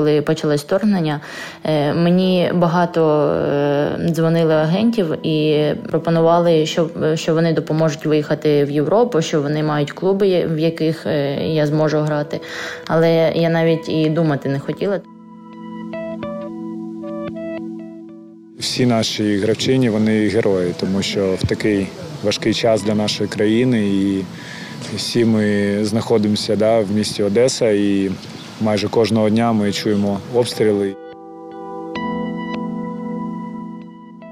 коли почалось вторгнення, е, мені багато е, дзвонили агентів і пропонували, що що вони допоможуть виїхати в Європу, що вони мають клуби, в яких я зможу грати. Але я навіть і думати не хотіла. Всі наші гравчині вони герої, тому що в такий важкий час для нашої країни і всі ми знаходимося да, в місті Одеса і майже кожного дня ми чуємо обстріли.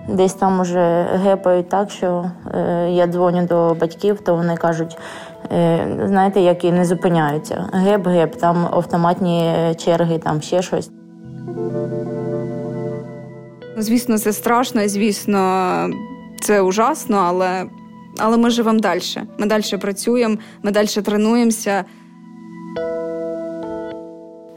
Десь там уже гепають так, що е, я дзвоню до батьків, то вони кажуть, е, знаєте, які не зупиняються. Геп-геп, там автоматні черги, там ще щось. Звісно, це страшно, і звісно, це ужасно, але але ми живемо далі. Ми далі працюємо, ми далі тренуємося.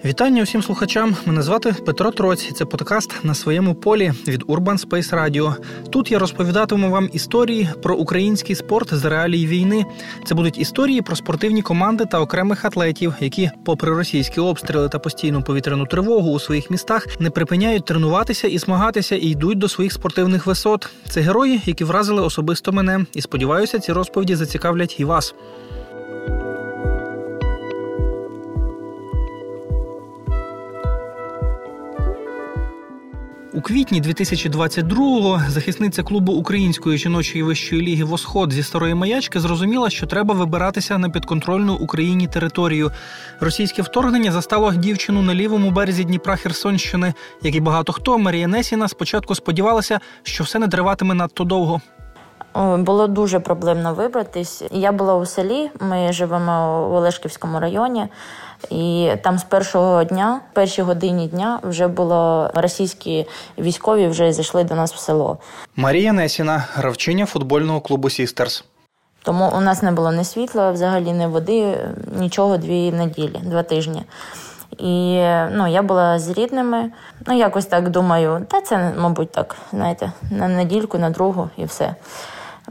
Вітання усім слухачам. Мене звати Петро Троць. і Це подкаст на своєму полі від Urban Space Radio. Тут я розповідатиму вам історії про український спорт з реалій війни. Це будуть історії про спортивні команди та окремих атлетів, які, попри російські обстріли та постійну повітряну тривогу у своїх містах, не припиняють тренуватися і змагатися і йдуть до своїх спортивних висот. Це герої, які вразили особисто мене. І сподіваюся, ці розповіді зацікавлять і вас. У квітні 2022-го захисниця клубу української жіночої вищої ліги Восход зі старої маячки зрозуміла, що треба вибиратися на підконтрольну Україні територію. Російське вторгнення застало дівчину на лівому березі Дніпра Херсонщини. Як і багато хто, Марія Несіна спочатку сподівалася, що все не триватиме надто довго. Було дуже проблемно вибратись. Я була у селі. Ми живемо в Олешківському районі. І там з першого дня, першій годині дня, вже було російські військові вже зайшли до нас в село. Марія Несіна, гравчиня футбольного клубу Сістерс. Тому у нас не було ні світла, взагалі ні води, нічого дві неділі, два тижні. І ну, я була з рідними. Ну, якось так думаю, та це, мабуть, так, знаєте, на недільку, на другу і все.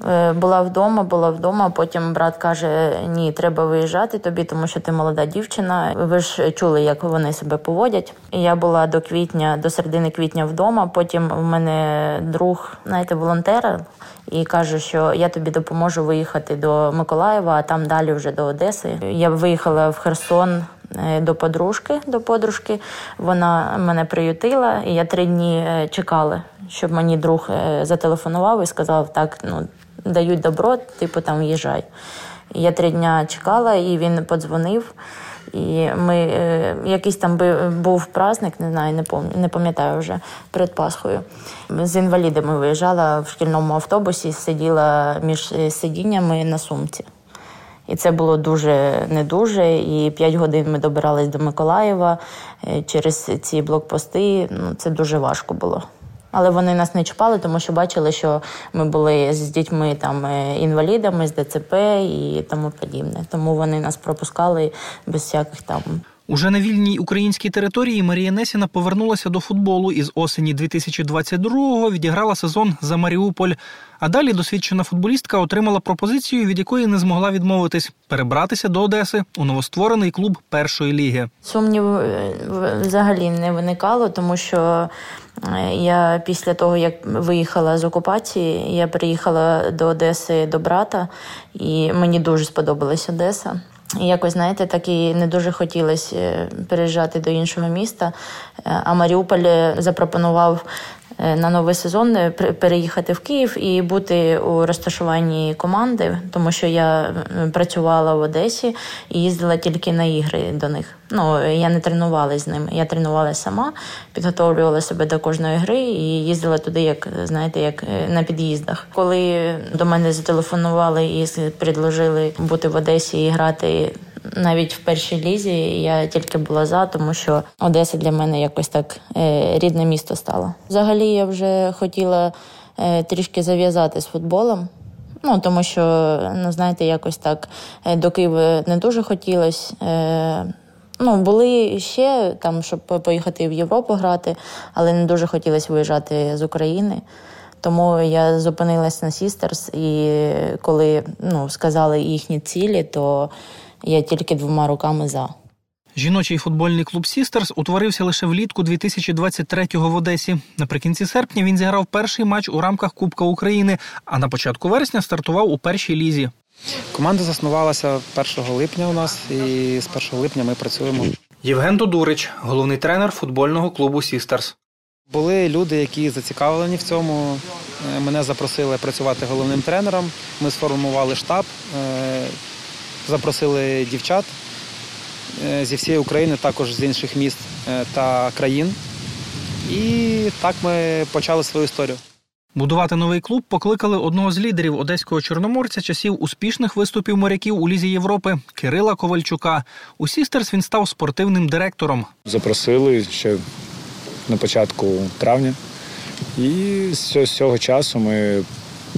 Е, була вдома, була вдома. Потім брат каже: Ні, треба виїжджати тобі, тому що ти молода дівчина. Ви ж чули, як вони себе поводять. І я була до квітня, до середини квітня вдома. Потім в мене друг, знаєте, волонтер, і каже, що я тобі допоможу виїхати до Миколаєва, а там далі вже до Одеси. Я виїхала в Херсон. Е, до подружки, до подружки вона мене приютила, і я три дні е, чекала, щоб мені друг зателефонував і сказав: так, ну дають добро, типу там їжджай. Я три дня чекала, і він подзвонив. І ми е, якийсь там був праздник, не знаю, не пам'ятаю, не пам'ятаю вже перед Пасхою. З інвалідами виїжджала в шкільному автобусі, сиділа між е, сидіннями на сумці. І це було дуже не дуже. І п'ять годин ми добирались до Миколаєва е, через ці блокпости. Ну, Це дуже важко було. Але вони нас не чіпали, тому що бачили, що ми були з дітьми там е, інвалідами, з ДЦП і тому подібне. Тому вони нас пропускали без всяких там. Уже на вільній українській території Марія Несіна повернулася до футболу і з осені 2022-го відіграла сезон за Маріуполь. А далі досвідчена футболістка отримала пропозицію, від якої не змогла відмовитись перебратися до Одеси у новостворений клуб першої ліги. Сумнів е, взагалі не виникало, тому що е, я після того, як виїхала з окупації, я приїхала до Одеси до брата, і мені дуже сподобалась Одеса. Якось, знаєте, так і не дуже хотілося е, переїжджати до іншого міста. А Маріуполь запропонував Е, на новий сезон е, переїхати в Київ і бути у розташуванні команди, тому що я працювала в Одесі і їздила тільки на ігри до них. Ну я не тренувалася з ними. Я тренувалася сама, підготовлювала себе до кожної гри і їздила туди, як знаєте, як е, на під'їздах. Коли до мене зателефонували і предложили бути в Одесі і грати навіть в першій лізі я тільки була за, тому що Одеса для мене якось так е, рідне місто стало. Взагалі я вже хотіла е, трішки зав'язати з футболом. Ну, тому що, ну, знаєте, якось так е, до Києва не дуже хотілося. Ну, були ще там, щоб поїхати в Європу грати, але не дуже хотілося виїжджати з України. Тому я зупинилась на Сістерс, і коли ну, сказали їхні цілі, то я тільки двома руками за. Жіночий футбольний клуб Сістерс утворився лише влітку 2023-го в Одесі. Наприкінці серпня він зіграв перший матч у рамках Кубка України, а на початку вересня стартував у першій лізі. Команда заснувалася 1 липня у нас, і з 1 липня ми працюємо. Євген Додурич, головний тренер футбольного клубу Сістерс. Були люди, які зацікавлені в цьому. Е, Мене запросили працювати головним тренером. Ми сформували штаб, е, запросили дівчат е, зі всієї України, також з інших міст е, та країн. І так ми почали свою історію. Будувати новий клуб покликали одного з лідерів одеського чорноморця часів успішних виступів моряків у Лізі Європи Кирила Ковальчука. У Сістерс він став спортивним директором. Запросили ще на початку травня. І з цього часу ми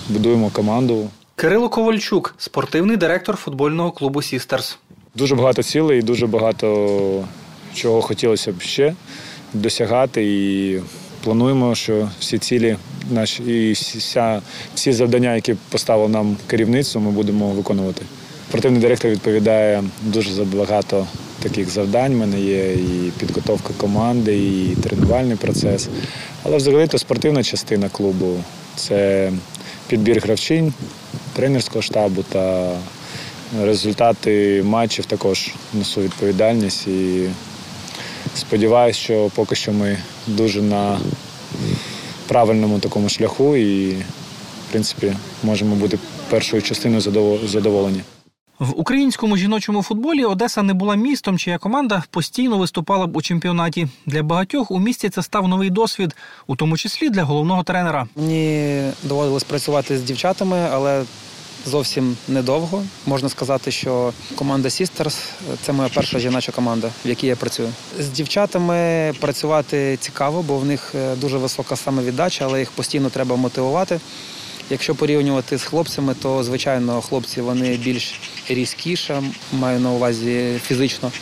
будуємо команду. Кирило Ковальчук, спортивний директор футбольного клубу Сістерс. Дуже багато цілей, і дуже багато чого хотілося б ще досягати. І плануємо, що всі цілі наші і вся, всі завдання, які поставило нам керівництво, ми будемо виконувати. Спортивний директор відповідає дуже за багато таких завдань. У мене є і підготовка команди, і тренувальний процес. Але взагалі то спортивна частина клубу це підбір гравчинь, тренерського штабу та результати матчів також несу відповідальність. І сподіваюся, що поки що ми дуже на правильному такому шляху і, в принципі, можемо бути першою частиною задоволені. В українському жіночому футболі Одеса не була містом, чия команда постійно виступала б у чемпіонаті. Для багатьох у місті це став новий досвід, у тому числі для головного тренера. Мені доводилось працювати з дівчатами, але зовсім недовго. Можна сказати, що команда Sisters – це моя перша жіноча команда, в якій я працюю. З дівчатами працювати цікаво, бо в них е, дуже висока самовіддача, але їх постійно треба мотивувати. Якщо порівнювати з хлопцями, то звичайно хлопці вони більш різкіші, маю на увазі фізично.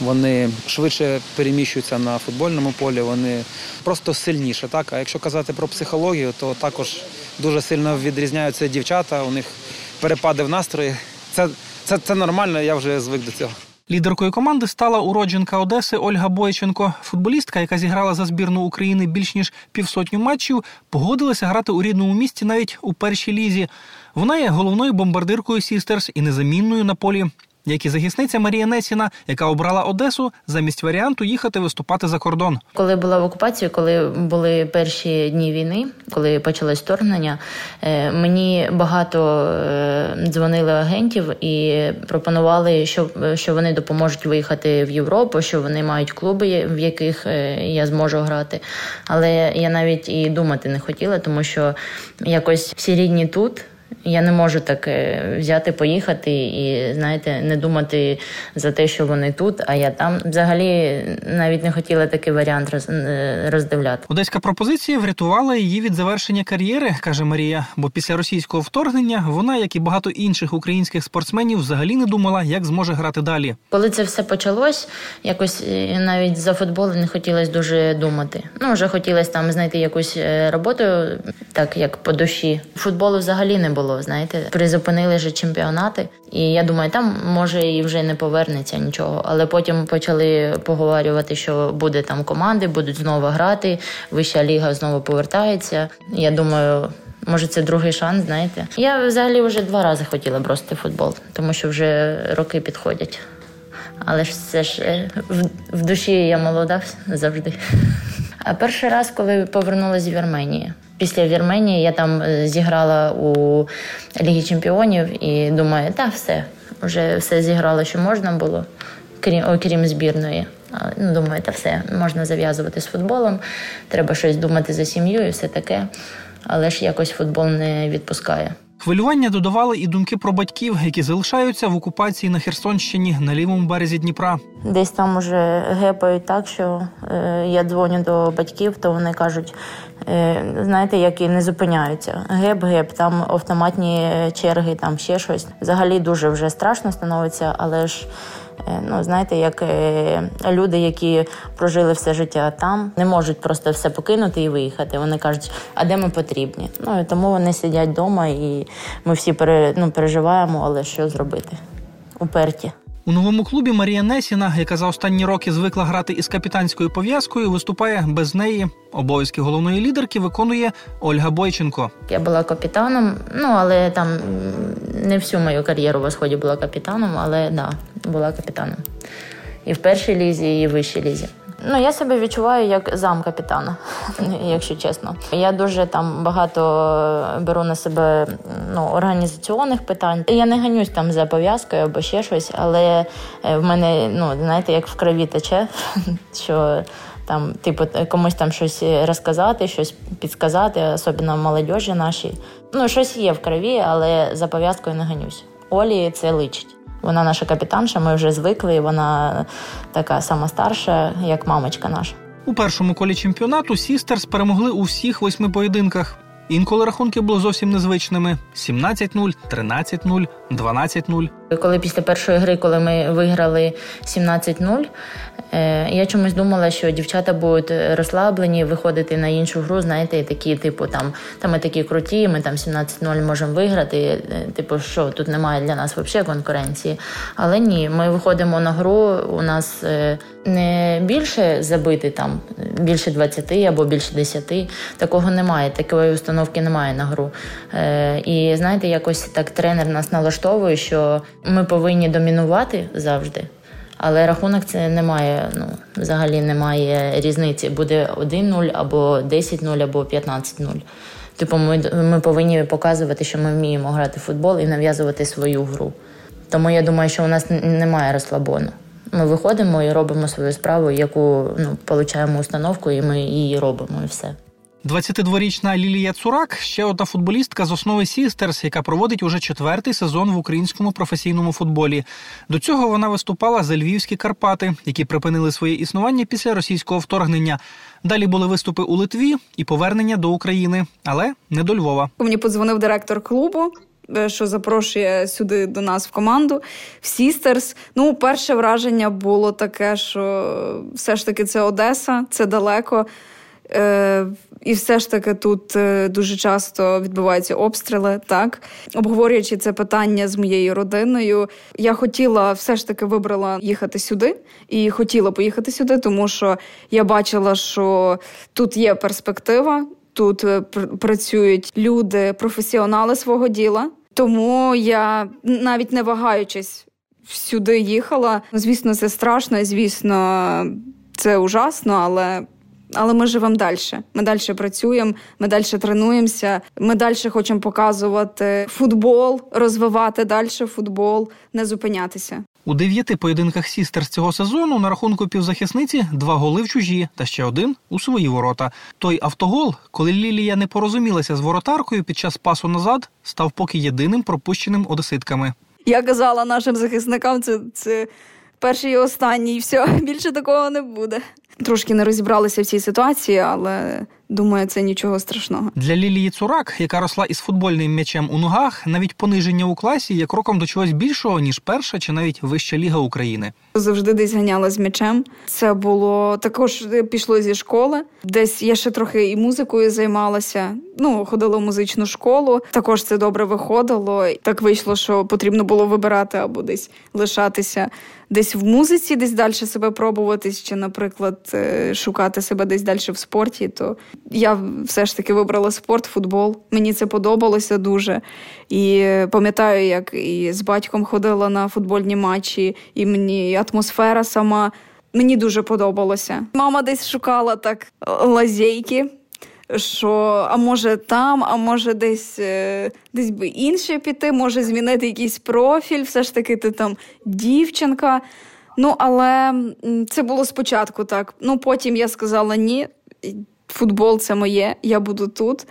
Вони швидше переміщуються на футбольному полі, вони просто сильніше. Так? А якщо казати про психологію, то також дуже сильно відрізняються дівчата, у них перепади в настрої. Це, це, Це нормально, я вже звик до цього. Лідеркою команди стала уродженка Одеси Ольга Бойченко. Футболістка, яка зіграла за збірну України більш ніж півсотню матчів, погодилася грати у рідному місті навіть у першій лізі. Вона є головною бомбардиркою Сістерс і незамінною на полі як і захисниця Марія Несіна, яка обрала Одесу замість варіанту їхати виступати за кордон. Коли була в окупації, коли були перші дні війни, коли почалось вторгнення, е, мені багато е, дзвонили агентів і пропонували, що що вони допоможуть виїхати в Європу, що вони мають клуби, в яких е, я зможу грати. Але я навіть і думати не хотіла, тому що якось всі рідні тут. Я не можу так е, взяти, поїхати і, знаєте, не думати за те, що вони тут, а я там. Взагалі навіть не хотіла такий варіант е, роздивляти. Одеська пропозиція врятувала її від завершення кар'єри, каже Марія. Бо після російського вторгнення вона, як і багато інших українських спортсменів, взагалі не думала, як зможе грати далі. Коли це все почалось, якось е, навіть за футбол не хотілося дуже думати. Ну вже хотілося там знайти якусь роботу, так як по душі. Футболу взагалі не було було. Знаєте, призупинили вже чемпіонати, і я думаю, там може і вже не повернеться нічого. Але потім почали поговорювати, що буде там команди, будуть знову грати. Вища ліга знову повертається. Я думаю. Може, це другий шанс, знаєте. Я взагалі вже два рази хотіла бросити футбол, тому що вже роки підходять. Але ж все ж е, в, в душі я молода завжди. А перший раз, коли повернулася з Вірменії, Після Вірменії я там е, зіграла у Лігі Чемпіонів і думаю, та все, вже все зіграла, що можна було, крім окрім збірної. Ну, Думаю, та все, можна зав'язувати з футболом, треба щось думати за сім'ю і все таке. Але ж якось футбол не відпускає. Хвилювання додавали і думки про батьків, які залишаються в окупації на Херсонщині на лівому березі Дніпра. Десь там уже гепають так, що е, я дзвоню до батьків, то вони кажуть: е, знаєте, які не зупиняються. Геп-геп, там автоматні черги, там ще щось. Взагалі дуже вже страшно становиться, але ж. Е, ну, знаєте, як е, люди, які прожили все життя там, не можуть просто все покинути і виїхати. Вони кажуть, а де ми потрібні? Ну і тому вони сидять вдома, і ми всі пере, ну, переживаємо, але що зробити? Уперті. У новому клубі Марія Несіна, яка за останні роки звикла грати із капітанською пов'язкою, виступає без неї. Обов'язки головної лідерки виконує Ольга Бойченко. Я була капітаном, ну але там не всю мою кар'єру в сході була капітаном, але да, була капітаном. І в першій лізі, і в вищій лізі. Ну, я себе відчуваю як зам капітана, якщо чесно. Я дуже там багато беру на себе ну, організаційних питань. Я не ганюсь там за пов'язкою або ще щось, але е, в мене, ну, знаєте, як в крові тече, що там, типу, комусь там щось розказати, щось підказати, особливо молодежі нашій. Ну, щось є в крові, але за пов'язкою не ганюсь. Олі це личить. Вона наша капітанша, ми вже звикли. Вона така сама старша, як мамочка наша. У першому колі чемпіонату Сістерс перемогли у всіх восьми поєдинках. Інколи рахунки були зовсім незвичними: 17-0, 13-0, 12-0. Коли після першої гри, коли ми виграли 17-0, е, я чомусь думала, що дівчата будуть розслаблені, виходити на іншу гру. Знаєте, такі, типу, там там ми такі круті, ми там 17-0 можемо виграти. Е, типу, що тут немає для нас взагалі конкуренції. Але ні, ми виходимо на гру. У нас е, не більше забити там, більше 20 або більше 10. Такого немає. Такої установки немає на гру. І знаєте, якось так тренер нас налаштовує, що ми повинні домінувати завжди. Але рахунок це немає, ну взагалі немає різниці. Буде 1-0 або 10-0, або 15-0. Типу, ми ми повинні показувати, що ми вміємо грати в футбол і нав'язувати свою гру. Тому я думаю, що у нас немає розслабону. Ми виходимо і робимо свою справу, яку ну, получаємо установку, і ми її робимо, і все. 22-річна Лілія Цурак ще одна футболістка з основи Сістерс, яка проводить уже четвертий сезон в українському професійному футболі. До цього вона виступала за Львівські Карпати, які припинили своє існування після російського вторгнення. Далі були виступи у Литві і повернення до України, але не до Львова. Мені подзвонив директор клубу. Е, що запрошує сюди до нас в команду в Сістерс. Ну, перше враження було таке, що все ж таки це Одеса, це далеко. Е, І все ж таки тут е, дуже часто відбуваються обстріли. Так обговорюючи це питання з моєю родиною, я хотіла все ж таки вибрала їхати сюди і хотіла поїхати сюди, тому що я бачила, що тут є перспектива, тут е, працюють люди, професіонали свого діла. Тому я навіть не вагаючись сюди їхала. Звісно, це страшно, звісно, це ужасно, але. Але ми живемо далі. Ми далі працюємо, ми далі тренуємося. Ми далі хочемо показувати футбол, розвивати далі футбол, не зупинятися. У дев'яти поєдинках сістер з цього сезону на рахунку півзахисниці два голи в чужі та ще один у свої ворота. Той автогол, коли Лілія не порозумілася з воротаркою під час пасу назад, став поки єдиним пропущеним одеситками. Я казала нашим захисникам, це це перший і останній, все більше такого не буде. Трошки не розібралися в цій ситуації, але Думаю, це нічого страшного. Для Лілії Цурак, яка росла із футбольним м'ячем у ногах, навіть пониження у класі є кроком до чогось більшого ніж перша чи навіть вища ліга України. Завжди десь ганяла з м'ячем. Це було також пішло зі школи. Десь я ще трохи і музикою займалася. Ну ходила в музичну школу. Також це добре виходило. Так вийшло, що потрібно було вибирати або десь лишатися. Десь в музиці, десь далі себе пробуватись, чи, наприклад, е, шукати себе десь далі в спорті, то я все ж таки вибрала спорт, футбол. Мені це подобалося дуже. І пам'ятаю, як і з батьком ходила на футбольні матчі, і мені атмосфера сама. Мені дуже подобалося. Мама десь шукала так лазейки, що а може там, а може десь е, десь би інше піти, може змінити якийсь профіль, все ж таки ти там дівчинка. Ну, але це було спочатку так. Ну, потім я сказала ні футбол це моє, я буду тут.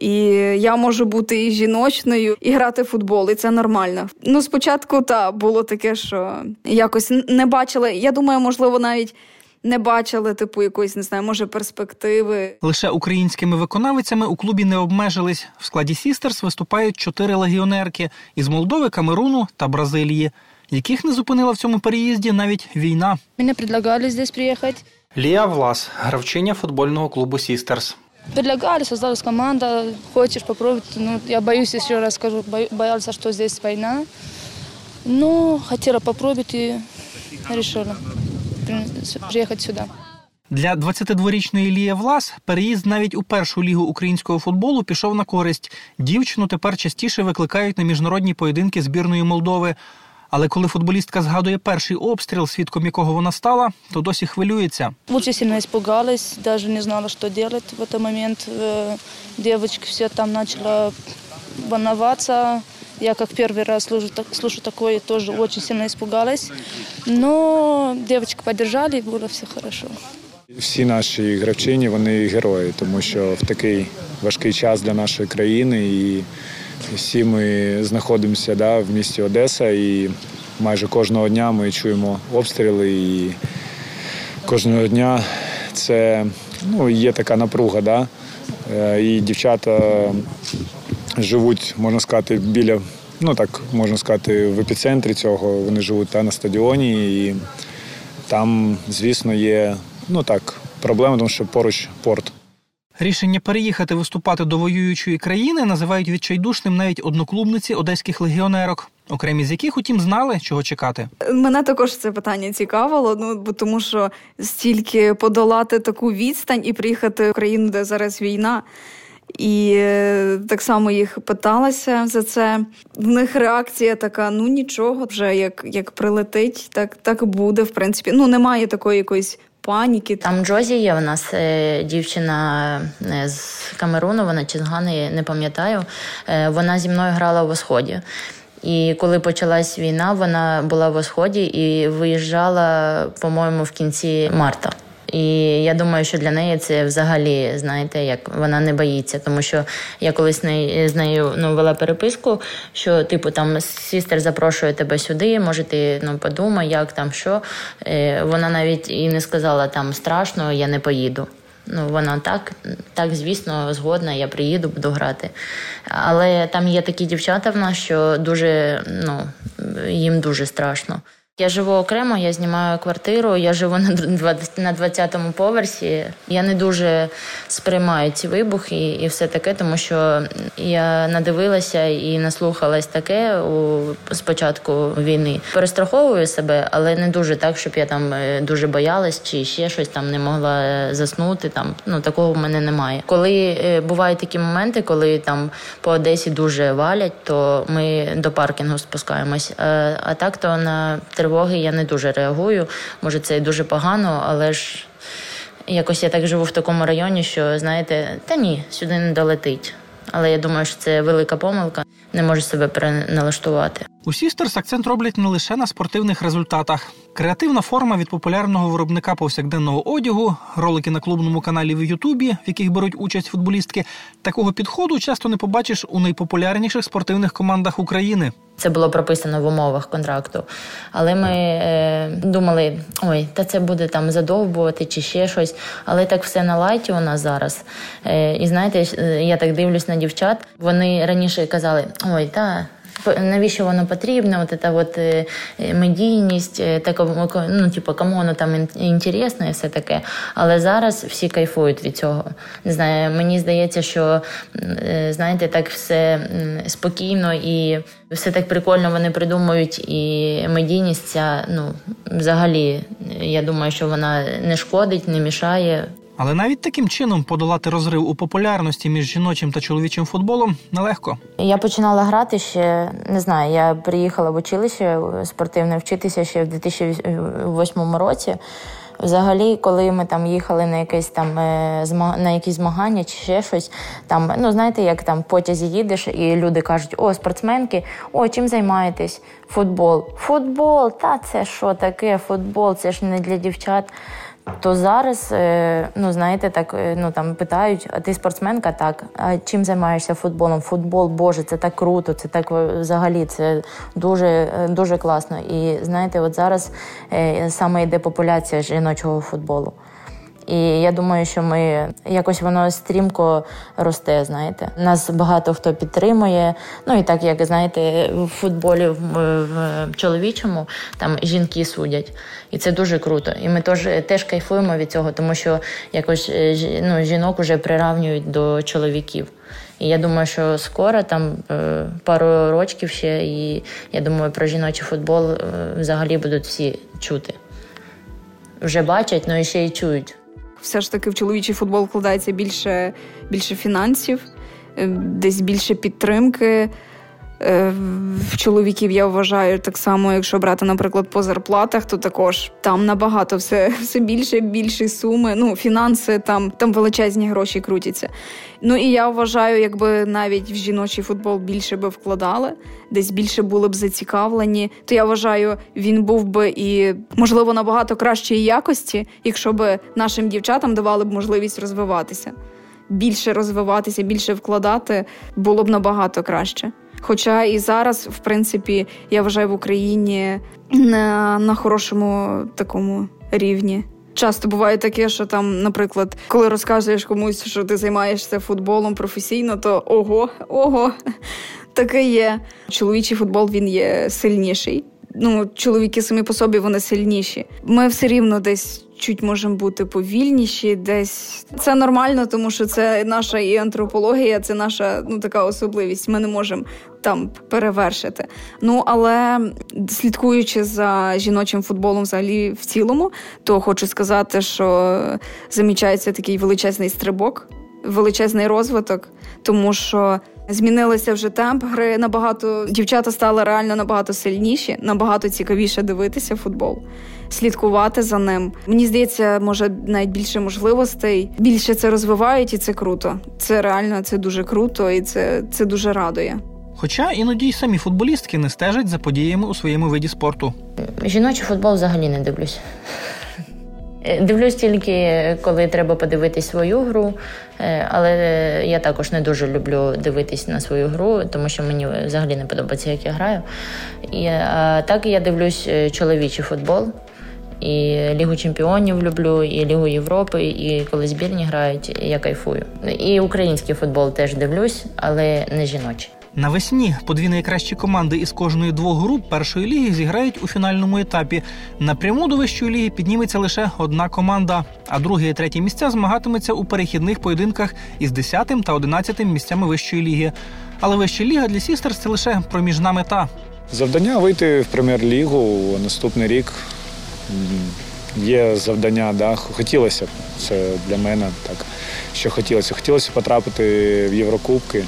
І я можу бути і жіночною, і грати в футбол, і це нормально. Ну, спочатку та було таке, що якось не бачила. Я думаю, можливо, навіть не бачили, типу, якоїсь не знаю, може перспективи. Лише українськими виконавицями у клубі не обмежились. В складі Сістерс виступають чотири легіонерки із Молдови, Камеруну та Бразилії, яких не зупинила в цьому переїзді навіть війна. Мені предлагали здесь приїхати. Лія Влас, гравчиня футбольного клубу Сістерс. Предлагали, создалась команда, хочешь попробовать. Ну, я боюсь, еще раз скажу, боялся, что здесь война. Ну, хотела попробовать и решила приехать сюда. Для 22-річної Лії Влас переїзд навіть у першу лігу українського футболу пішов на користь. Дівчину тепер частіше викликають на міжнародні поєдинки збірної Молдови. Але коли футболістка згадує перший обстріл, свідком якого вона стала, то досі хвилюється. Очень сильно испугалась, даже не знала, что делать в этот момент. Э, Девочки все там начала волноваться. Я как первый раз слышу, так- слышу такое, тоже очень сильно испугалась. Но девочки поддержали, и было все хорошо. Всі наші гравчині вони герої, тому що в такий важкий час для нашої країни і всі ми знаходимося да, в місті Одеса, і майже кожного дня ми чуємо обстріли. І кожного дня це ну, є така напруга. Да? Е, І дівчата живуть, можна сказати, біля, ну так можна сказати, в епіцентрі цього. Вони живуть та, на стадіоні. І там, звісно, є ну так, проблема, тому що поруч порт. Рішення переїхати виступати до воюючої країни називають відчайдушним навіть одноклубниці одеських легіонерок, окремі з яких, утім, знали, чого чекати. Мене також це питання цікавило, ну бо тому що стільки подолати таку відстань і приїхати в країну, де зараз війна. І е, так само їх питалася за це. В них реакція така: ну нічого, вже як, як прилетить, так, так буде, в принципі. Ну, немає такої якоїсь паніки. Там Джозі є в нас е, дівчина е, з Камеруну, вона чи з Гани, не пам'ятаю. Е, Вона зі мною грала в Сході. І коли почалась війна, вона була в Сході і виїжджала, по-моєму, в кінці марта. І я думаю, що для неї це взагалі, знаєте, як вона не боїться, тому що я колись з нею, з нею ну, вела переписку, що типу там сістер запрошує тебе сюди, може ти ну подумай, як там що. Е, вона навіть і не сказала там страшно, я не поїду. Ну, вона так, так, звісно, згодна, я приїду, буду грати. Але там є такі дівчата в нас, що дуже, ну, їм дуже страшно. Я живу окремо, я знімаю квартиру, я живу на 20 на 20-му поверсі. Я не дуже сприймаю ці вибухи і все таке, тому що я надивилася і наслухалась таке у спочатку війни. Перестраховую себе, але не дуже так, щоб я там е, дуже боялась чи ще щось там не могла е, заснути. Там ну такого в мене немає. Коли е, бувають такі моменти, коли там по Одесі дуже валять, то ми до паркінгу спускаємось. А, а так то на тривоги я не дуже реагую. Може, це і дуже погано, але ж якось я так живу в такому районі, що знаєте, та ні, сюди не долетить. Але я думаю, що це велика помилка. Не можу себе переналаштувати. У Сістерс акцент роблять не лише на спортивних результатах. Креативна форма від популярного виробника повсякденного одягу, ролики на клубному каналі в Ютубі, в яких беруть участь футболістки. Такого підходу часто не побачиш у найпопулярніших спортивних командах України. Це було прописано в умовах контракту. Але ми е, думали, ой, та це буде там задовбувати чи ще щось. Але так все на лайті у нас зараз. Е, і знаєте, е, я так дивлюсь на дівчат. Вони раніше казали, ой, та. Навіщо воно потрібно? От ця от е, медійність, е, така, ну, типу, кому воно там інтересно і все таке. Але зараз всі кайфують від цього. Не знаю, мені здається, що е, знаєте, так все спокійно і все так прикольно вони придумують. І медійність ця, ну, взагалі, я думаю, що вона не шкодить, не мішає. Але навіть таким чином подолати розрив у популярності між жіночим та чоловічим футболом нелегко. Я починала грати ще не знаю. Я приїхала в училище спортивне вчитися ще в 2008 році. Взагалі, коли ми там їхали на якесь там е, на якісь змагання чи ще щось, там ну знаєте, як там в потязі їдеш, і люди кажуть: о, спортсменки, о, чим займаєтесь? Футбол. Футбол, та це що таке? Футбол, це ж не для дівчат. То зараз, е, ну знаєте, так е, ну там питають, а ти спортсменка? Так. А чим займаєшся футболом? Футбол, боже, це так круто, це так е, взагалі, це дуже дуже класно. І знаєте, от зараз саме йде популяція жіночого футболу. І я думаю, що ми якось воно стрімко росте. Знаєте, нас багато хто підтримує. Ну і так як знаєте, в футболі в, в чоловічому там жінки судять, і це дуже круто. І ми теж теж кайфуємо від цього, тому що якось е, ну, жінок уже приравнюють до чоловіків. І я думаю, що скоро там е, пару років ще, і я думаю, про жіночий футбол е, взагалі будуть всі чути. Вже бачать, але ще й чують. Все ж таки в чоловічий футбол вкладається більше, більше фінансів, е, десь більше підтримки. Е, в чоловіків я вважаю так само, якщо брати, наприклад, по зарплатах, то також там набагато все все більше, більші суми. Ну, фінанси там там величезні гроші крутяться. Ну і я вважаю, якби навіть в жіночий футбол більше би вкладали, десь більше були б зацікавлені. То я вважаю, він був би і можливо набагато кращої якості, якщо б нашим дівчатам давали б можливість розвиватися. Більше розвиватися, більше вкладати було б набагато краще. Хоча і зараз, в принципі, я вважаю в Україні на, на хорошому такому рівні. Часто буває таке, що там, наприклад, коли розказуєш комусь, що ти займаєшся футболом професійно, то ого, ого, таке є. Чоловічий футбол він є сильніший. Ну, чоловіки самі по собі вони сильніші. Ми все рівно десь чуть можемо бути повільніші, десь це нормально, тому що це наша і антропологія, це наша ну така особливість. Ми не можемо там перевершити. Ну але слідкуючи за жіночим футболом, взагалі в цілому, то хочу сказати, що замічається такий величезний стрибок, величезний розвиток, тому що. Змінилися вже темп гри. Набагато дівчата стали реально набагато сильніші, набагато цікавіше дивитися футбол, слідкувати за ним. Мені здається, може навіть більше можливостей, більше це розвивають, і це круто. Це реально це дуже круто, і це, це дуже радує. Хоча іноді й самі футболістки не стежать за подіями у своєму виді спорту. Жіночий футбол взагалі не дивлюсь. Е, дивлюсь тільки, коли треба подивитись свою гру, е, але я також не дуже люблю дивитись на свою гру, тому що мені взагалі не подобається, як я граю. І, а Так я дивлюсь е, чоловічий футбол. І Лігу Чемпіонів люблю, і Лігу Європи, і коли збірні грають, я кайфую. І український футбол теж дивлюсь, але не жіночий. Навесні по дві найкращі команди із кожної двох груп першої ліги зіграють у фінальному етапі. Напряму до вищої ліги підніметься лише одна команда, а друге і третє місця змагатиметься у перехідних поєдинках із 10 та 11 місцями вищої ліги. Але вища ліга для Сістерс це лише проміжна мета. Завдання вийти в прем'єр-лігу наступний рік. Є завдання, да, хотілося б це для мене так. Що хотілося? Хотілося потрапити в Єврокубки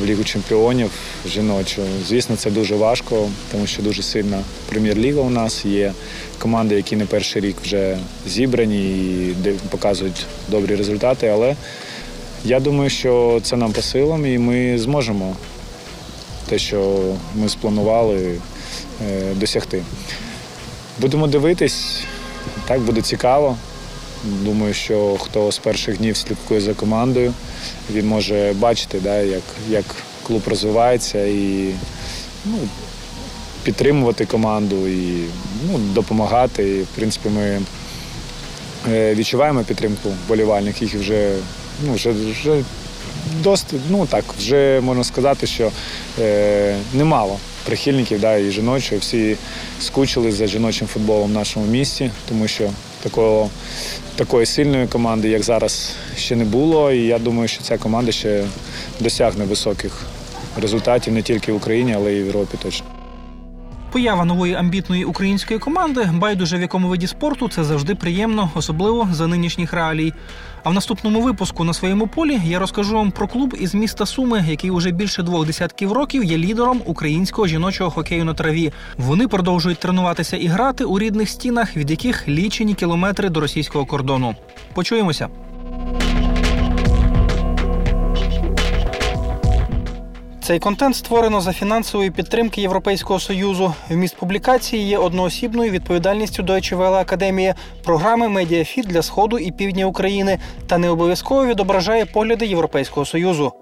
в Лігу чемпіонів жіночу. Звісно, це дуже важко, тому що дуже сильна прем'єр-ліга у нас є команди, які не перший рік вже зібрані і показують добрі результати. Але я думаю, що це нам по силам, і ми зможемо те, що ми спланували, е, досягти. Будемо дивитись, так буде цікаво. Думаю, що хто з перших днів слідкує за командою, він може бачити, да, як як клуб розвивається і ну, підтримувати команду і ну, допомагати. І, В принципі, ми е, відчуваємо підтримку болівальників, їх вже ну, вже, вже досить, ну так, вже можна сказати, що е, немало прихильників да, і жіночого. Всі скучили за жіночим футболом в нашому місті, тому що такого такої сильної команди, як зараз, ще не було. І я думаю, що ця команда ще досягне високих результатів не тільки в Україні, але й в Європі точно. Поява нової амбітної української команди, байдуже в якому виді спорту, це завжди приємно, особливо за нинішніх реалій. А в наступному випуску на своєму полі я розкажу вам про клуб із міста Суми, який уже більше двох десятків років є лідером українського жіночого хокею на траві. Вони продовжують тренуватися і грати у рідних стінах, від яких лічені кілометри до російського кордону. Почуємося. Цей контент створено за фінансової підтримки Європейського союзу. Вміст публікації є одноосібною відповідальністю Deutsche Welle Академії, програми Медіафіт для сходу і півдня України та не обов'язково відображає погляди Європейського союзу.